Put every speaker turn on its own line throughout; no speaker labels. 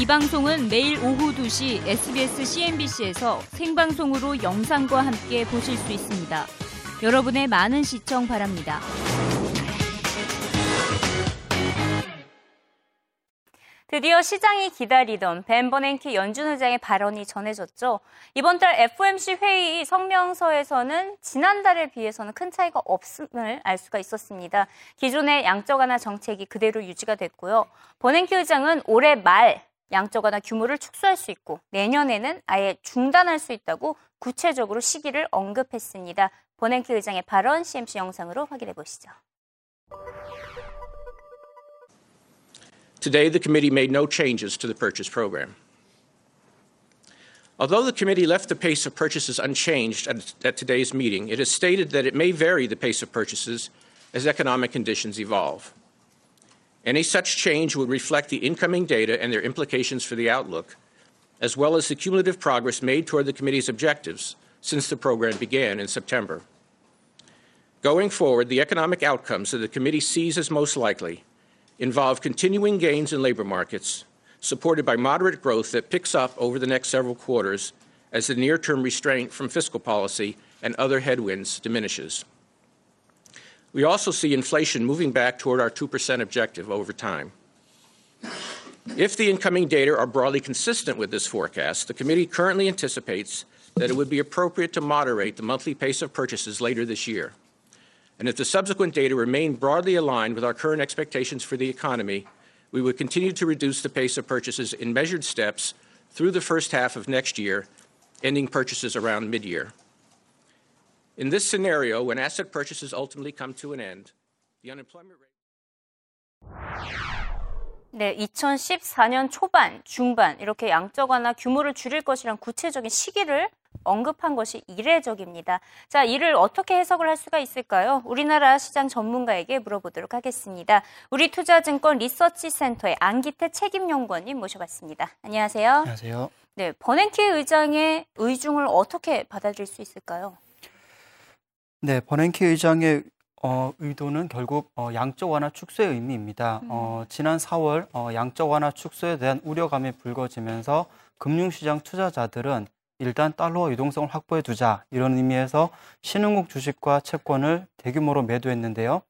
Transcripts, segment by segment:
이 방송은 매일 오후 2시 SBS CNBC에서 생방송으로 영상과 함께 보실 수 있습니다. 여러분의 많은 시청 바랍니다.
드디어 시장이 기다리던 벤 버냉키 연준 의장의 발언이 전해졌죠. 이번 달 FOMC 회의 성명서에서는 지난달에 비해서는 큰 차이가 없음을 알 수가 있었습니다. 기존의 양적 완화 정책이 그대로 유지가 됐고요. 버냉키 의장은 올해 말 양적 완화 규모를 축소할 수 있고 내년에는 아예 중단할 수 있다고 구체적으로 시기를 언급했습니다. 버냉키 의장의 발언 CMC 영상으로 확인해 보시죠.
Today, the committee made no changes to the purchase program. Although the committee left the pace of purchases unchanged at, at, today's meeting, it has stated that it may vary the pace of purchases as economic conditions evolve. Any such change would reflect the incoming data and their implications for the outlook, as well as the cumulative progress made toward the committee's objectives since the program began in September. Going forward, the economic outcomes that the committee sees as most likely involve continuing gains in labor markets, supported by moderate growth that picks up over the next several quarters as the near term restraint from fiscal policy and other headwinds diminishes. We also see inflation moving back toward our 2% objective over time. If the incoming data are broadly consistent with this forecast, the committee currently anticipates that it would be appropriate to moderate the monthly pace of purchases later this year. And if the subsequent data remain broadly aligned with our current expectations for the economy, we would continue to reduce the pace of purchases in measured steps through the first half of next year, ending purchases around mid year. In this scenario, when asset purchases ultimately come to an end, the unemployment rate.
네, 2014년 초반, 중반 이렇게 양적 완화 규모를 줄일 것이란 구체적인 시기를 언급한 것이 이례적입니다. 자, 이를 어떻게 해석을 할 수가 있을까요? 우리나라 시장 전문가에게 물어보도록 하겠습니다. 우리 투자증권 리서치 센터의 안기태 책임연구원님 모셔봤습니다. 안녕하세요.
안녕하세요.
네, 버냉키 의장의 의중을 어떻게 받아들일 수 있을까요?
네, 버냉키 의장의 어, 의도는 결국 어, 양적 완화 축소의 의미입니다. 음. 어, 지난 4월 어, 양적 완화 축소에 대한 우려감이 불거지면서 금융시장 투자자들은 일단 달러 유동성을 확보해 두자 이런 의미에서 신흥국 주식과 채권을 대규모로 매도했는데요.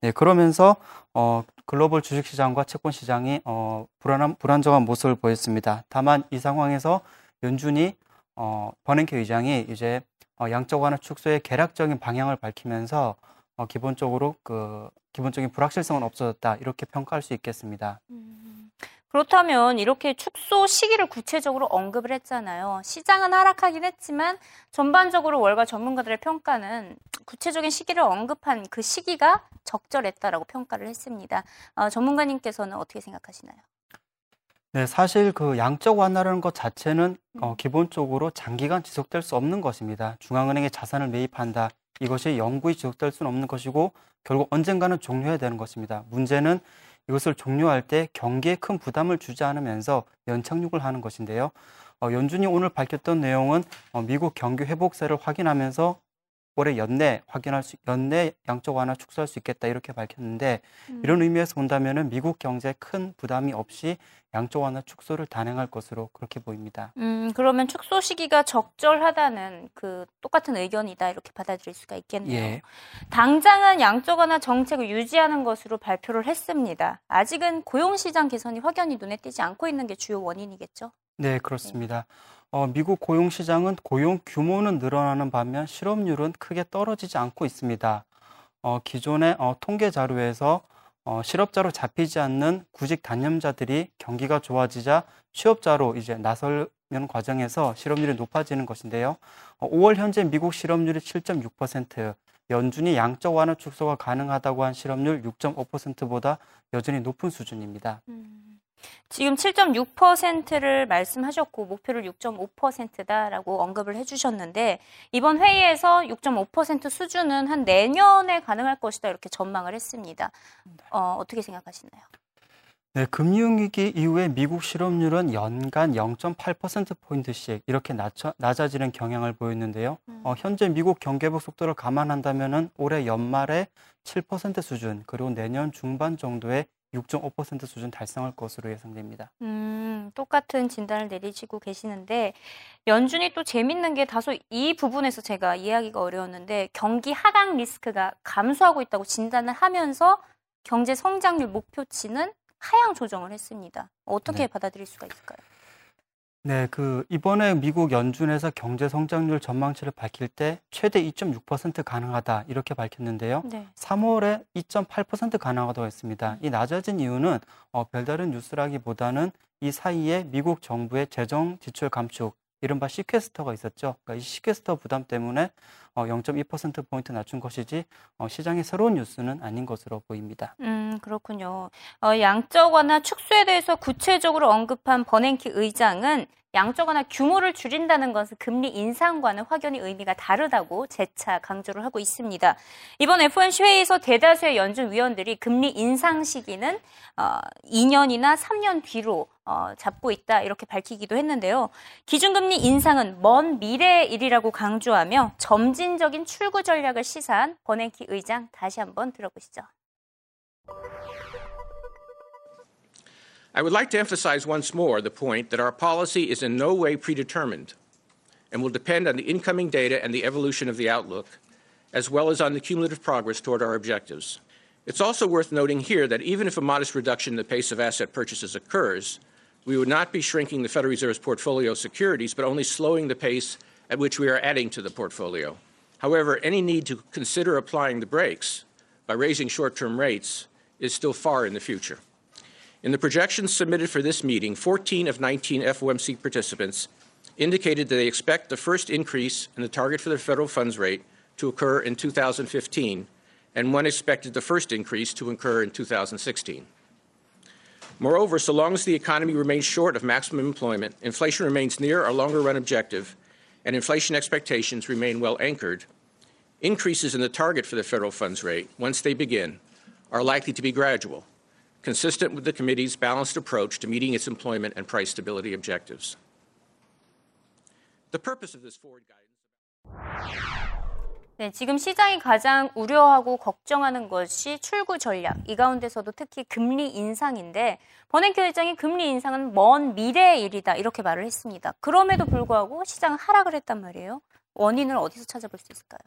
네, 그러면서 어, 글로벌 주식시장과 채권 시장이 어, 불안한 불안정한 모습을 보였습니다. 다만 이 상황에서 연준이 어, 버냉키 의장이 이제 어, 양적 완화 축소의 개략적인 방향을 밝히면서 어, 기본적으로 그 기본적인 불확실성은 없어졌다 이렇게 평가할 수 있겠습니다. 음.
그렇다면 이렇게 축소 시기를 구체적으로 언급을 했잖아요. 시장은 하락하긴 했지만 전반적으로 월가 전문가들의 평가는 구체적인 시기를 언급한 그 시기가 적절했다라고 평가를 했습니다. 어, 전문가님께서는 어떻게 생각하시나요?
네, 사실 그 양적 완화라는 것 자체는 어, 음. 기본적으로 장기간 지속될 수 없는 것입니다. 중앙은행에 자산을 매입한다. 이것이 영구히 지속될 수는 없는 것이고 결국 언젠가는 종료해야 되는 것입니다. 문제는 이것을 종료할 때 경기에 큰 부담을 주지 않으면서 연착륙을 하는 것인데요. 어, 연준이 오늘 밝혔던 내용은 어, 미국 경기 회복세를 확인하면서 올해 연내 확인할 수 연내 양적 완화 축소할 수 있겠다 이렇게 밝혔는데 음. 이런 의미에서 본다면은 미국 경제에 큰 부담이 없이 양적 완화 축소를 단행할 것으로 그렇게 보입니다.
음 그러면 축소 시기가 적절하다는 그 똑같은 의견이다 이렇게 받아들일 수가 있겠네요. 예. 당장은 양적 완화 정책을 유지하는 것으로 발표를 했습니다. 아직은 고용 시장 개선이 확연히 눈에 띄지 않고 있는 게 주요 원인이겠죠?
네 그렇습니다. 네. 어, 미국 고용 시장은 고용 규모는 늘어나는 반면 실업률은 크게 떨어지지 않고 있습니다. 어, 기존의 어, 통계 자료에서 어, 실업자로 잡히지 않는 구직 단념자들이 경기가 좋아지자 취업자로 이제 나설면 과정에서 실업률이 높아지는 것인데요. 어, 5월 현재 미국 실업률이 7.6%, 연준이 양적 완화 축소가 가능하다고 한 실업률 6.5%보다 여전히 높은 수준입니다. 음.
지금 7.6%를 말씀하셨고 목표를 6.5%다라고 언급을 해주셨는데 이번 회의에서 6.5% 수준은 한 내년에 가능할 것이다 이렇게 전망을 했습니다. 어, 어떻게 생각하시나요?
네, 금융위기 이후에 미국 실업률은 연간 0.8%포인트씩 이렇게 낮춰, 낮아지는 경향을 보였는데요. 음. 어, 현재 미국 경제복 속도를 감안한다면 올해 연말에 7% 수준, 그리고 내년 중반 정도에 6.5% 수준 달성할 것으로 예상됩니다.
음, 똑같은 진단을 내리시고 계시는데 연준이 또 재밌는 게 다소 이 부분에서 제가 이해하기가 어려웠는데 경기 하강 리스크가 감소하고 있다고 진단을 하면서 경제 성장률 목표치는 하향 조정을 했습니다. 어떻게
네.
받아들일 수가 있을까요?
네, 그 이번에 미국 연준에서 경제 성장률 전망치를 밝힐 때 최대 2.6% 가능하다 이렇게 밝혔는데요.
네.
3월에 2.8% 가능하다고 했습니다. 이 낮아진 이유는 어, 별다른 뉴스라기보다는 이 사이에 미국 정부의 재정 지출 감축, 이른바 시퀘스터가 있었죠. 그러니까 이 시퀘스터 부담 때문에 어, 0.2%포인트 낮춘 것이지 어, 시장의 새로운 뉴스는 아닌 것으로 보입니다.
음, 그렇군요. 어, 양적 완화 축소에 대해서 구체적으로 언급한 버냉키 의장은 양적 완화 규모를 줄인다는 것은 금리 인상과는 확연히 의미가 다르다고 재차 강조를 하고 있습니다. 이번 FOMC 회의에서 대다수의 연준 위원들이 금리 인상 시기는 어, 2년이나 3년 뒤로 어, 잡고 있다 이렇게 밝히기도 했는데요. 기준금리 인상은 먼 미래의 일이라고 강조하며 점진적인 출구 전략을 시사한 버냉키 의장 다시 한번 들어보시죠.
I would like to emphasize once more the point that our policy is in no way predetermined and will depend on the incoming data and the evolution of the outlook, as well as on the cumulative progress toward our objectives. It's also worth noting here that even if a modest reduction in the pace of asset purchases occurs, we would not be shrinking the Federal Reserve's portfolio of securities, but only slowing the pace at which we are adding to the portfolio. However, any need to consider applying the brakes by raising short term rates is still far in the future. In the projections submitted for this meeting, 14 of 19 FOMC participants indicated that they expect the first increase in the target for the federal funds rate to occur in 2015, and one expected the first increase to occur in 2016. Moreover, so long as the economy remains short of maximum employment, inflation remains near our longer run objective, and inflation expectations remain well anchored, increases in the target for the federal funds rate, once they begin, are likely to be gradual consistent with the committee's balanced approach to meeting its employment and price stability objectives. The purpose of this forward guidance.
네, 지금 시장이 가장 우려하고 걱정하는 것이 출구 전략. 이 가운데서도 특히 금리 인상인데 버냉키 회장이 금리 인상은 먼 미래의 일이다 이렇게 말을 했습니다. 그럼에도 불구하고 시장은 하락을 했단 말이에요. 원인을 어디서 찾아볼 수 있을까요?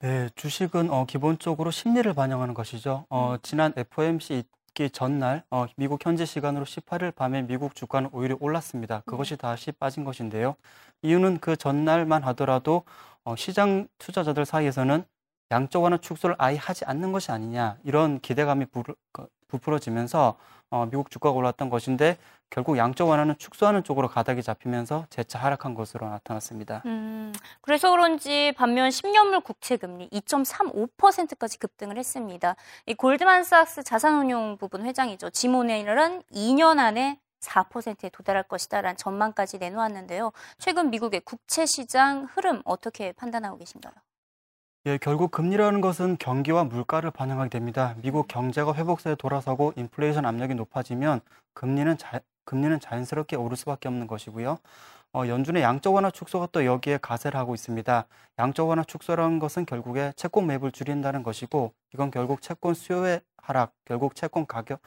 네, 주식은 어, 기본적으로 심리를 반영하는 것이죠. 어, 지난 FOMC 있기 전날 어, 미국 현지 시간으로 18일 밤에 미국 주가는 오히려 올랐습니다. 그것이 다시 빠진 것인데요. 이유는 그 전날만 하더라도 어, 시장 투자자들 사이에서는 양적 완화 축소를 아예 하지 않는 것이 아니냐 이런 기대감이 부르, 부풀어지면서 어, 미국 주가가 올랐던 것인데 결국 양적 완화는 축소하는 쪽으로 가닥이 잡히면서 재차 하락한 것으로 나타났습니다.
음, 그래서 그런지 반면 10년물 국채 금리 2.35%까지 급등을 했습니다. 이 골드만삭스 자산운용 부분 회장이죠. 지모네일은 2년 안에 4%에 도달할 것이다라는 전망까지 내놓았는데요. 최근 미국의 국채 시장 흐름 어떻게 판단하고 계신가요?
예, 결국 금리라는 것은 경기와 물가를 반영하게 됩니다. 미국 경제가 회복세에 돌아서고 인플레이션 압력이 높아지면 금리는 자, 금리는 자연스럽게 오를 수밖에 없는 것이고요. 어, 연준의 양적 완화 축소가 또 여기에 가세를 하고 있습니다. 양적 완화 축소라는 것은 결국에 채권 매입을 줄인다는 것이고 이건 결국 채권 수요의 하락, 결국 채권 가격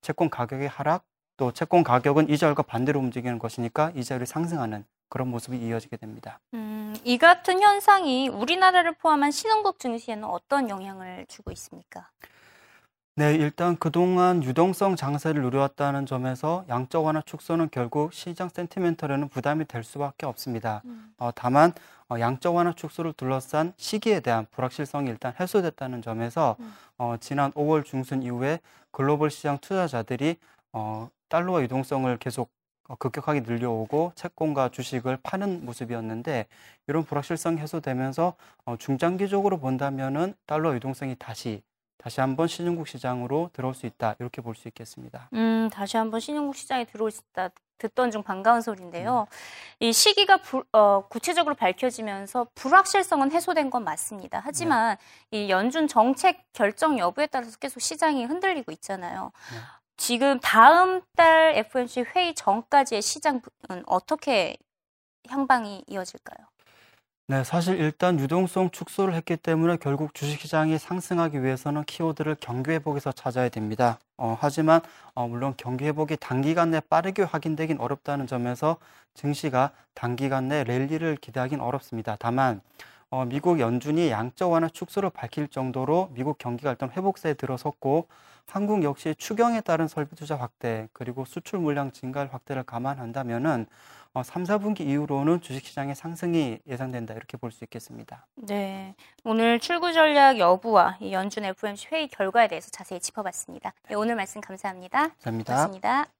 채권 가격의 하락, 또 채권 가격은 이자율과 반대로 움직이는 것이니까 이자율이 상승하는 그런 모습이 이어지게 됩니다.
음, 이 같은 현상이 우리나라를 포함한 신흥국 증시에는 어떤 영향을 주고 있습니까?
네, 일단 그동안 유동성 장세를 누려왔다는 점에서 양적 완화 축소는 결국 시장 센티멘털에는 부담이 될 수밖에 없습니다.
음.
어, 다만 어, 양적 완화 축소를 둘러싼 시기에 대한 불확실성이 일단 해소됐다는 점에서
음.
어, 지난 5월 중순 이후에 글로벌 시장 투자자들이 어, 달러와 유동성을 계속 어, 급격하게 늘려오고 채권과 주식을 파는 모습이었는데 이런 불확실성이 해소되면서 어, 중장기적으로 본다면은 달러 유동성이 다시 다시 한번 신흥국 시장으로 들어올 수 있다 이렇게 볼 수 있겠습니다.
음, 다시 한번 신흥국 시장에 들어올 수 있다. 듣던 중 반가운 소리인데요. 이 시기가 부, 어, 구체적으로 밝혀지면서 불확실성은 해소된 건 맞습니다. 하지만 이 연준 정책 결정 여부에 따라서 계속 시장이 흔들리고 있잖아요.
네.
지금 다음 달 FOMC 회의 전까지의 시장은 어떻게 향방이 이어질까요?
네, 사실 일단 유동성 축소를 했기 때문에 결국 주식시장이 상승하기 위해서는 키워드를 경기 회복에서 찾아야 됩니다. 어, 하지만 어, 물론 경기 회복이 단기간 내 빠르게 확인되긴 어렵다는 점에서 증시가 단기간 내 랠리를 기대하긴 어렵습니다. 다만 어, 미국 연준이 양적 완화 축소를 밝힐 정도로 미국 경기가 일단 회복세에 들어섰고 한국 역시 추경에 따른 설비 투자 확대 그리고 수출 물량 증가 확대를 감안한다면은 어, 3, 4분기 이후로는 주식시장의 상승이 예상된다 이렇게 볼 수 있겠습니다.
네, 오늘 출구 전략 여부와 이 연준 FOMC 회의 결과에 대해서 자세히 짚어봤습니다. 네, 오늘 말씀 감사합니다.
감사합니다.
고맙습니다.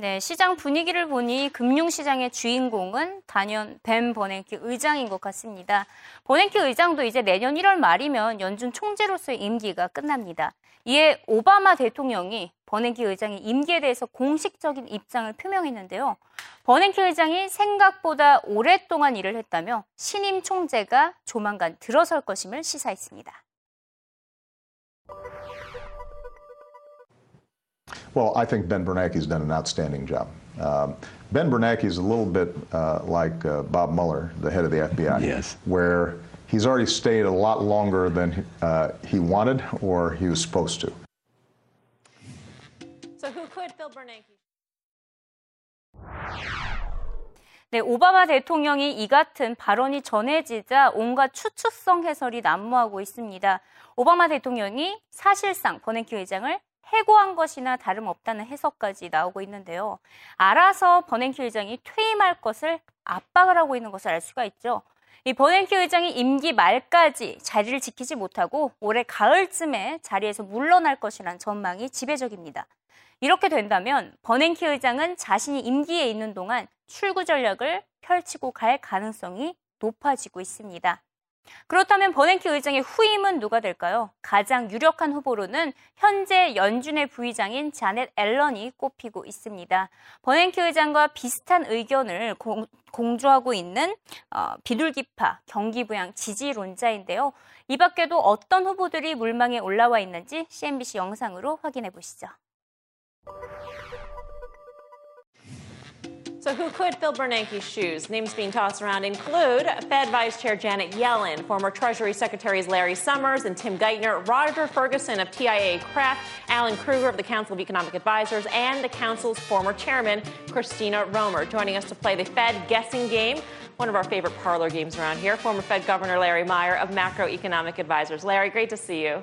네, 시장 분위기를 보니 금융시장의 주인공은 단연 벤 버냉키 의장인 것 같습니다. 버냉키 의장도 이제 내년 1월 말이면 연준 총재로서의 임기가 끝납니다. 이에 오바마 대통령이 버냉키 의장의 임기에 대해서 공식적인 입장을 표명했는데요. 버냉키 의장이 생각보다 오랫동안 일을 했다며 신임 총재가 조만간 들어설 것임을 시사했습니다.
Well, I think Ben Bernanke's done an outstanding job. Um, ben Bernanke is a little bit uh, like uh, Bob Mueller, the head of the FBI,
Yes.
where he's already stayed a lot longer than uh, he wanted or he was supposed to.
So who could fill Bernanke?
네, 오바마 대통령이 이 같은 발언이 전해지자 온갖 추측성 해설이 난무하고 있습니다. 오바마 대통령이 사실상 버냉키 의장을 해고한 것이나 다름없다는 해석까지 나오고 있는데요. 알아서 버냉키 의장이 퇴임할 것을 압박을 하고 있는 것을 알 수가 있죠. 이 버냉키 의장이 임기 말까지 자리를 지키지 못하고 올해 가을쯤에 자리에서 물러날 것이라는 전망이 지배적입니다. 이렇게 된다면 버냉키 의장은 자신이 임기에 있는 동안 출구 전략을 펼치고 갈 가능성이 높아지고 있습니다. 그렇다면 버냉키 의장의 후임은 누가 될까요? 가장 유력한 후보로는 현재 연준의 부의장인 자넷 앨런이 꼽히고 있습니다. 버냉키 의장과 비슷한 의견을 공, 공조하고 있는 어, 비둘기파 경기부양 지지론자인데요. 이 밖에도 어떤 후보들이 물망에 올라와 있는지 CNBC 영상으로 확인해 보시죠.
So who could fill Bernanke's shoes? Names being tossed around include Fed Vice Chair Janet Yellen, former Treasury Secretaries Larry Summers and Tim Geithner, Roger Ferguson of TIA Kraft, Alan Kruger of the Council of Economic Advisors, and the Council's former chairman, Christina Romer. Joining us to play the Fed guessing game, one of our favorite parlor games around here, former Fed Governor Larry Meyer of Macroeconomic Advisors. Larry, great to see you.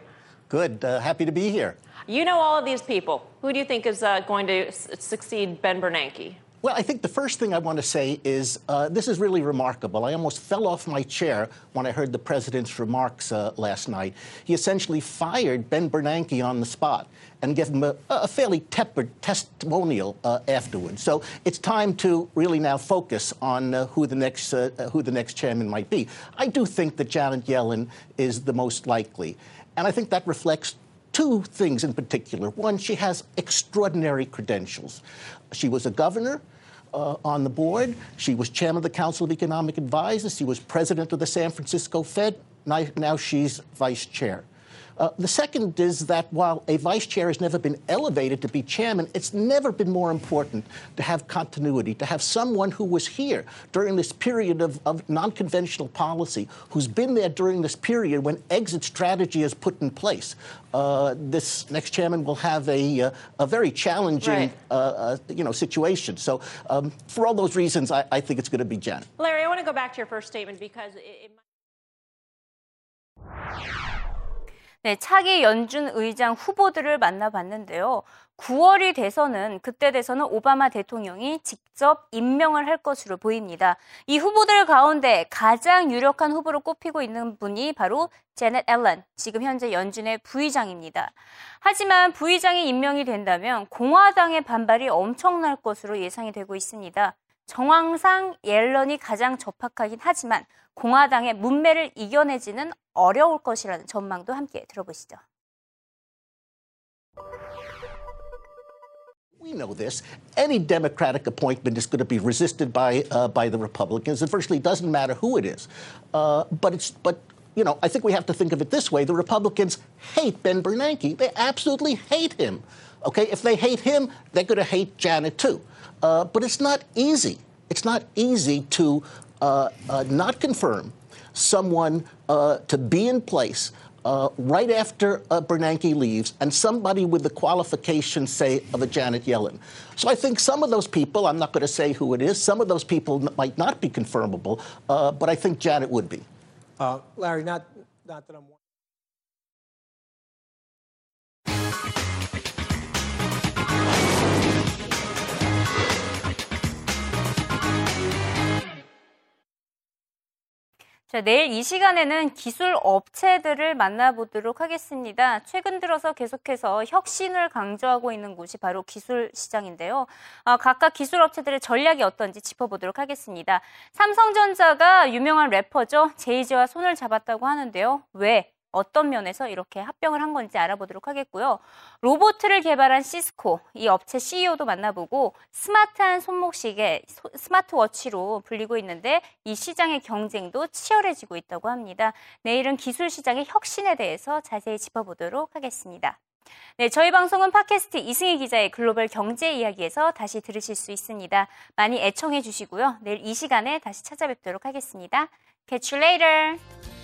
Good. Uh, happy to be here.
You know all of these people. Who do you think is uh, going to s- succeed Ben Bernanke?
Well, I think the first thing I want to say is uh, this is really remarkable. I almost fell off my chair when I heard the president's remarks uh, last night. He essentially fired Ben Bernanke on the spot and gave him a, a fairly tepid testimonial uh, afterwards. So it's time to really now focus on uh, who the next uh, who the next chairman might be. I do think that Janet Yellen is the most likely, and I think that reflects two things in particular. One, she has extraordinary credentials. She was a governor. Uh, on the board. She was chairman of the Council of Economic Advisors. She was president of the San Francisco Fed. Now, now she's vice chair. Uh, the second is that while a vice chair has never been elevated to be chairman, it's never been more important to have continuity, to have someone who was here during this period of, of non conventional policy, who's been there during this period when exit strategy is put in place. Uh, this next chairman will have a, uh, a very challenging
Right.
uh, uh, you know, situation. So, um, for all those reasons, I, I think it's going to be Janet.
Larry, I want to go back to your first statement because it, it might.
네, 차기 연준 의장 후보들을 만나봤는데요. 9월이 돼서는 그때 돼서는 오바마 대통령이 직접 임명을 할 것으로 보입니다. 이 후보들 가운데 가장 유력한 후보로 꼽히고 있는 분이 바로 제넷 앨런, 지금 현재 연준의 부의장입니다. 하지만 부의장이 임명이 된다면 공화당의 반발이 엄청날 것으로 예상이 되고 있습니다. 정황상 옐런이 가장 적합하긴 하지만 공화당의 문매를 이겨내지는 어려울 것이라는 전망도 함께 들어보시죠.
We know this. Any Democratic appointment is going to be resisted by uh, by the Republicans. It virtually doesn't matter who it is. Uh, but it's but you know, I think we have to think of it this way. The Republicans hate Ben Bernanke. They absolutely hate him. Okay, if they hate him, they're going to hate Janet too. Uh, but it's not easy. It's not easy to uh, uh, not confirm someone uh, to be in place uh, right after uh, Bernanke leaves and somebody with the qualifications, say, of a Janet Yellen. So I think some of those people, I'm not going to say who it is, some of those people might not be confirmable, but I think Janet would be.
Larry, not, not that I'm.
자, 내일 이 시간에는 기술 업체들을 만나보도록 하겠습니다. 최근 들어서 계속해서 혁신을 강조하고 있는 곳이 바로 기술 시장인데요. 아, 각각 기술 업체들의 전략이 어떤지 짚어보도록 하겠습니다. 삼성전자가 유명한 래퍼죠. 제이지와 손을 잡았다고 하는데요. 왜? 어떤 면에서 이렇게 합병을 한 건지 알아보도록 하겠고요. 로보트를 개발한 시스코, 이 업체 CEO도 만나보고 스마트한 손목시계, 스마트워치로 불리고 있는데 이 시장의 경쟁도 치열해지고 있다고 합니다. 내일은 기술 시장의 혁신에 대해서 자세히 짚어보도록 하겠습니다. 네, 저희 방송은 팟캐스트 이승희 기자의 글로벌 경제 이야기에서 다시 들으실 수 있습니다. 많이 애청해 주시고요. 내일 이 시간에 다시 찾아뵙도록 하겠습니다. Catch you later!